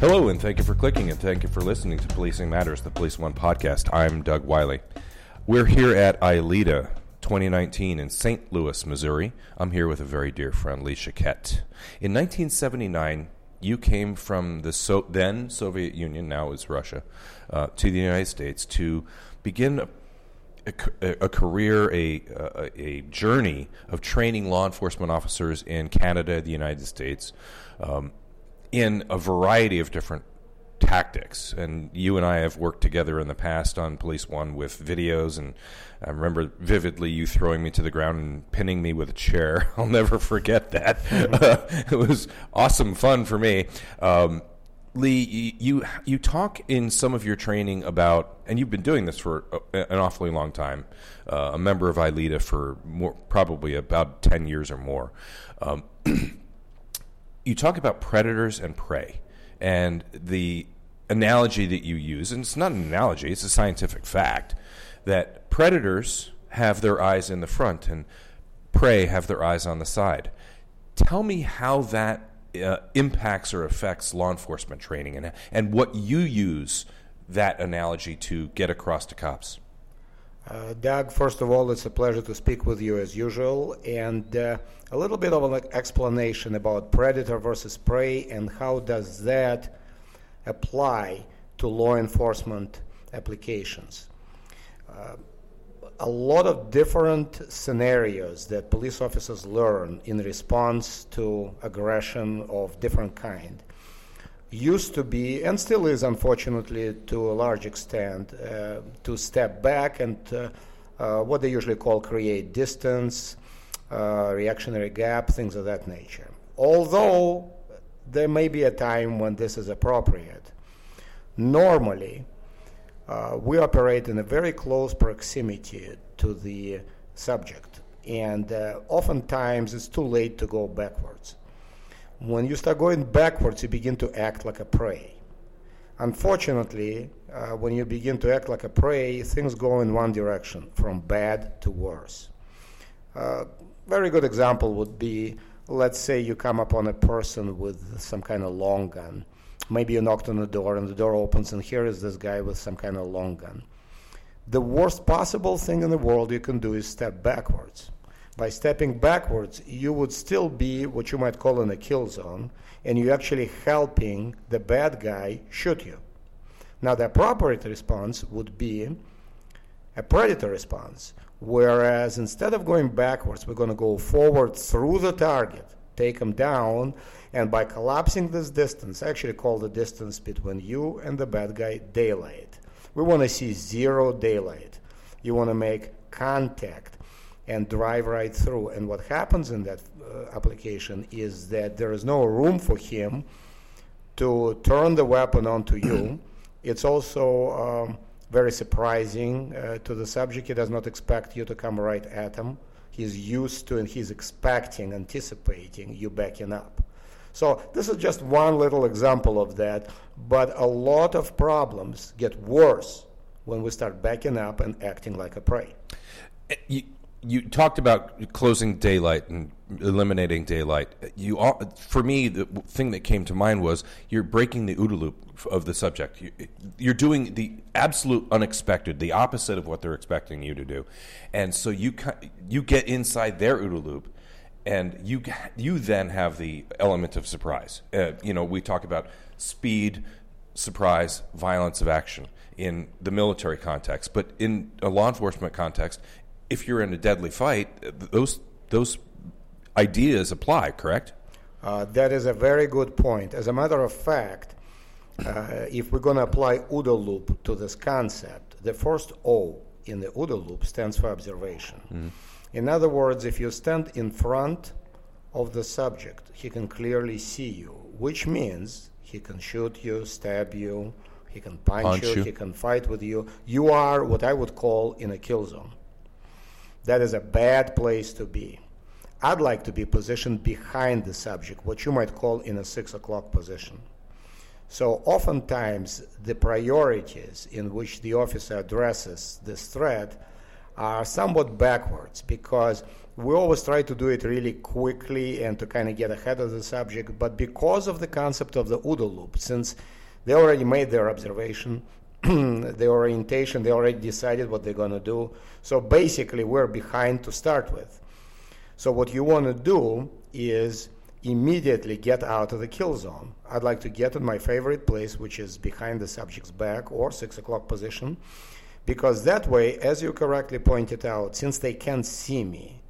Hello, and thank you for clicking and thank you for listening to Policing Matters, the Police One podcast. I'm Doug Wyllie. We're here at ILEETA 2019 in St. Louis, Missouri. I'm here with a very dear friend, Lee Shaykhet. In 1979, you came from the so- then Soviet Union, now is Russia, uh, to the United States to begin a, a, a career, a, a, a journey of training law enforcement officers in Canada, the United States. Um, in a variety of different tactics. And you and I have worked together in the past on Police One with videos, and I remember vividly you throwing me to the ground and pinning me with a chair. I'll never forget that. it was awesome fun for me. Um, Lee, you you talk in some of your training about, and you've been doing this for an awfully long time. Uh, a member of ILEETA for more, probably about ten years or more. Um, you talk about predators and prey, and the analogy that you use, and it's not an analogy, it's a scientific fact, that predators have their eyes in the front and prey have their eyes on the side. Tell me how that uh, impacts or affects law enforcement training and, and what you use that analogy to get across to cops. Uh, Doug, first of all, it's a pleasure to speak with you as usual, and uh, a little bit of an explanation about predator versus prey and how does that apply to law enforcement applications. Uh, a lot of different scenarios that police officers learn in response to aggression of different kind used to be, and still is unfortunately to a large extent, uh, to step back and uh, uh, what they usually call create distance, uh, reactionary gap, things of that nature. Although there may be a time when this is appropriate. Normally, uh, we operate in a very close proximity to the subject, and oftentimes it's too late to go backwards. When you start going backwards, you begin to act like a prey. Unfortunately, uh, when you begin to act like a prey, things go in one direction, from bad to worse. Uh, very good example would be let's say you come upon a person with some kind of long gun. Maybe you knocked on the door and the door opens, and here is this guy with some kind of long gun. The worst possible thing in the world you can do is step backwards by stepping backwards, you would still be what you might call in a kill zone, and you're actually helping the bad guy shoot you. Now, the appropriate response would be a predator response, whereas instead of going backwards, we're going to go forward through the target, take him down, and by collapsing this distance, actually call the distance between you and the bad guy daylight. We want to see zero daylight. You want to make contact and drive right through. And what happens in that uh, application is that there is no room for him to turn the weapon onto you. It's also um, very surprising uh, to the subject. He does not expect you to come right at him. He's used to and he's expecting, anticipating you backing up. So this is just one little example of that, but a lot of problems get worse when we start backing up and acting like a prey. Uh, you, you talked about closing daylight and eliminating daylight. You, for me, the thing that came to mind was you're breaking the OODA loop of the subject. You're doing the absolute unexpected, the opposite of what they're expecting you to do, and so you you get inside their OODA loop, and you you then have the element of surprise. Uh, you know, we talk about speed, surprise, violence of action in the military context, but in a law enforcement context, if you're in a deadly fight, those those ideas apply, correct? Uh, that is a very good point. As a matter of fact, uh, if we're going to apply OODA loop to this concept, the first O in the OODA loop stands for observation. Mm-hmm. In other words, if you stand in front of the subject, he can clearly see you, which means he can shoot you, stab you, he can punch, Punch you, you. he can fight with you. You are what I would call in a kill zone. That is a bad place to be. I'd like to be positioned behind the subject, what you might call in a six o'clock position. So, oftentimes, the priorities in which the officer addresses this threat are somewhat backwards because we always try to do it really quickly and to kind of get ahead of the subject. But because of the concept of the OODA loop, since they already made their observation, the orientation, they already decided what they're going to do. So basically, we're behind to start with. So what you want to do is immediately get out of the kill zone. I'd like to get in my favorite place, which is behind the subject's back or six o'clock position, because that way, as you correctly pointed out, since they can't see me,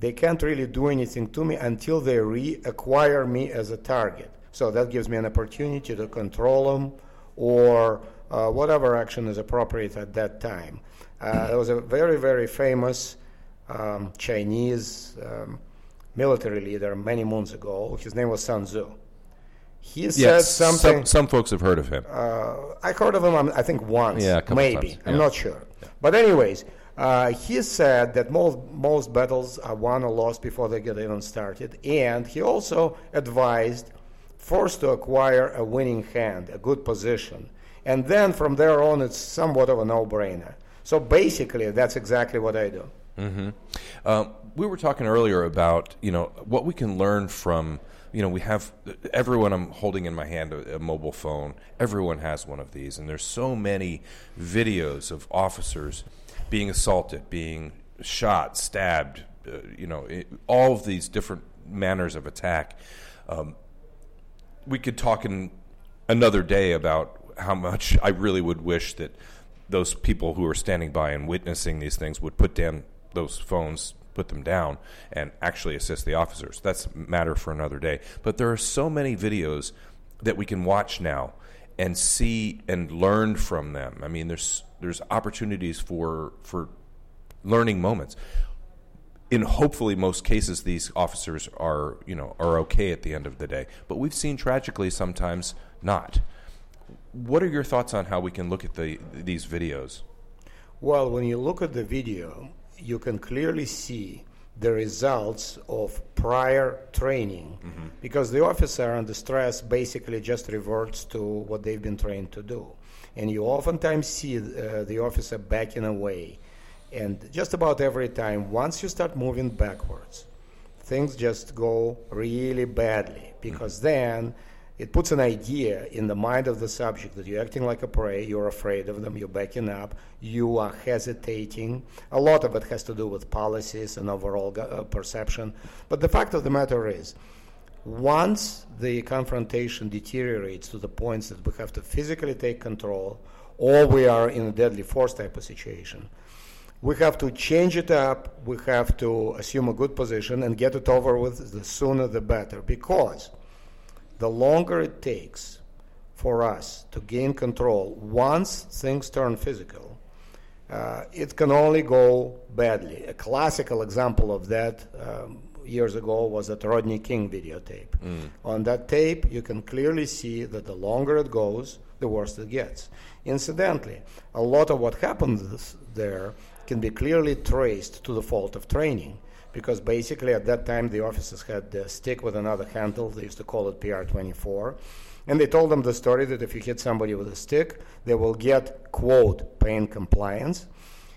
they can't really do anything to me until they reacquire me as a target. So that gives me an opportunity to control them or uh, whatever action is appropriate at that time. Uh, there was a very, very famous um, Chinese um, military leader many moons ago. His name was Sun Tzu. He said something. some, some folks have heard of him. Uh, I heard of him, um, I think, once, Yeah, maybe. times, I'm not sure. But, anyways, uh, he said that most, most battles are won or lost before they get even started. And he also advised first to acquire a winning hand, a good position. And then from there on, it's somewhat of a no brainer. So, basically, that's exactly what I do. Um, we were talking earlier about you know what we can learn from you know we have everyone I'm holding in my hand a, a mobile phone. Everyone has one of these, and there's so many videos of officers being assaulted, being shot, stabbed. Uh, you know, it, all of these different manners of attack. Um, we could talk in another day about how much I really would wish that those people who are standing by and witnessing these things would put down those phones, put them down, and actually assist the officers. That's a matter for another day. But there are so many videos that we can watch now and see and learn from them. I mean, there's there's opportunities for for learning moments in hopefully most cases these officers are you know are okay at the end of the day but we've seen tragically sometimes not what are your thoughts on how we can look at the these videos? Well, when you look at the video, you can clearly see the results of prior training. Because the officer under stress basically just reverts to what they've been trained to do. And you oftentimes see uh, the officer backing away. And just about every time, once you start moving backwards, things just go really badly. Because then it puts an idea in the mind of the subject that you're acting like a prey, you're afraid of them, you're backing up, you are hesitating. A lot of it has to do with policies and overall uh, perception. But the fact of the matter is, once the confrontation deteriorates to the points that we have to physically take control, or we are in a deadly force type of situation, we have to change it up. We have to assume a good position and get it over with. The sooner the better, because the longer it takes for us to gain control once things turn physical, uh, it can only go badly. A classical example of that um, years ago was that Rodney King videotape. On that tape, you can clearly see that the longer it goes, the worse it gets. Incidentally, a lot of what happens there can be clearly traced to the fault of training because basically at that time the officers had a stick with another handle. They used to call it PR24. And they told them the story that if you hit somebody with a stick, they will get, quote, pain compliance.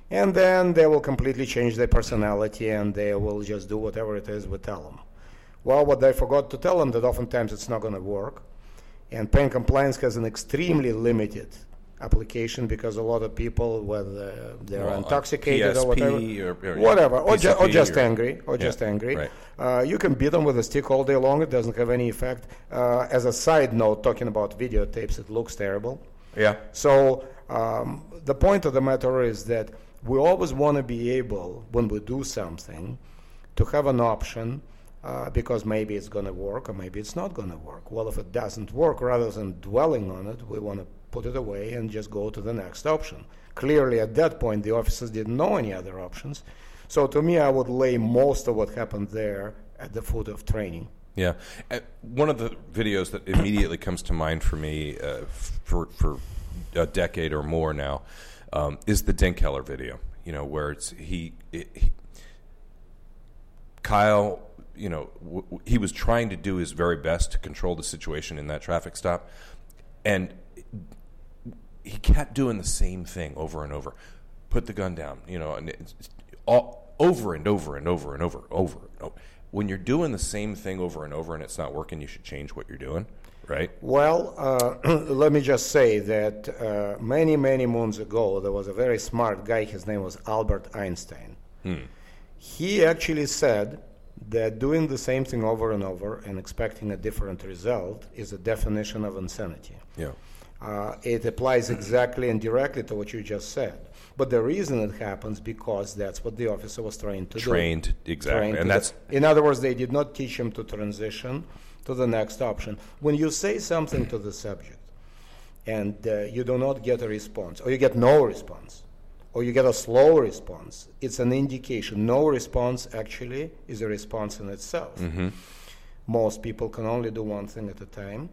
And then they will completely change their personality and they will just do whatever it is we tell them. Well, what they forgot to tell them that oftentimes it's not going to work. And pain compliance has an extremely limited application because a lot of people, whether they're Well, uh, intoxicated or whatever, or- or, whatever, or, ju- or just angry, or Yeah, just angry, right. uh, you can beat them with a stick all day long. It doesn't have any effect. Uh, as a side note, talking about videotapes, it looks terrible. yeah So um, the point of the matter is that we always want to be able, when we do something, to have an option uh, because maybe it's going to work or maybe it's not going to work. Well, if it doesn't work, rather than dwelling on it, we want to put it away and just go to the next option. Clearly, at that point, the officers didn't know any other options. So to me, I would lay most of what happened there at the foot of training. Yeah, uh, one of the videos that immediately comes to mind for me uh, for for a decade or more now um, is the Dinkheller video. You know, where it's he, it, he Kyle. You know, w- w- he was trying to do his very best to control the situation in that traffic stop, and he kept doing the same thing over and over. Put the gun down. You know, and it's all over and over and over and over over. And over when you're doing the same thing over and over and it's not working, you should change what you're doing, right? Well, uh, let me just say that uh, many, many moons ago, there was a very smart guy. His name was Albert Einstein. Hmm. He actually said that doing the same thing over and over and expecting a different result is a definition of insanity. Yeah. Uh, it applies exactly and directly to what you just said. But the reason it happens because that's what the officer was trained to Trained, do. exactly. Trained and that's do. in other words, they did not teach him to transition to the next option. When you say something to the subject and uh, you do not get a response, or you get no response, or you get a slow response, it's an indication. No response actually is a response in itself. Mm-hmm. Most people can only do one thing at a time.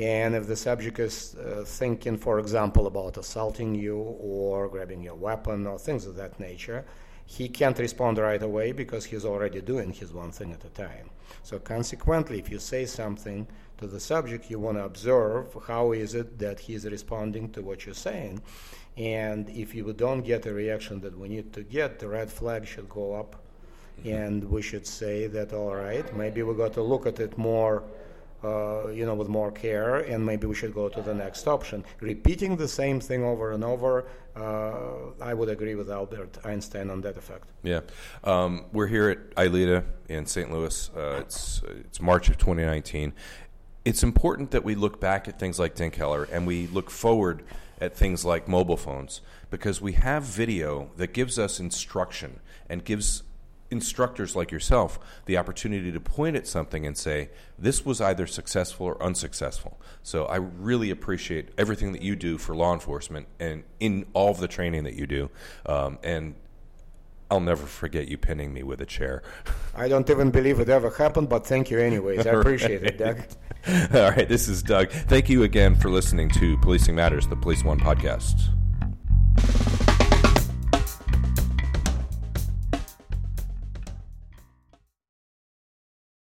And if the subject is uh, thinking, for example, about assaulting you or grabbing your weapon or things of that nature, he can't respond right away because he's already doing his one thing at a time. So consequently, if you say something to the subject, you want to observe how is it that he's responding to what you're saying. And if you don't get a reaction that we need to get, the red flag should go up. And we should say that, all right, maybe we got to look at it more uh, you know, with more care, and maybe we should go to the next option. Repeating the same thing over and over, uh, I would agree with Albert Einstein on that effect. Yeah, um, we're here at ILEETA in St. Louis. Uh, it's it's March of 2019. It's important that we look back at things like Dinkheller and we look forward at things like mobile phones because we have video that gives us instruction and gives instructors like yourself the opportunity to point at something and say, this was either successful or unsuccessful. So I really appreciate everything that you do for law enforcement and in all of the training that you do. Um, and I'll never forget you pinning me with a chair. I don't even believe it ever happened, but thank you anyways. I appreciate it, Doug. All right, this is Doug. Thank you again for listening to Policing Matters, the Police One podcast.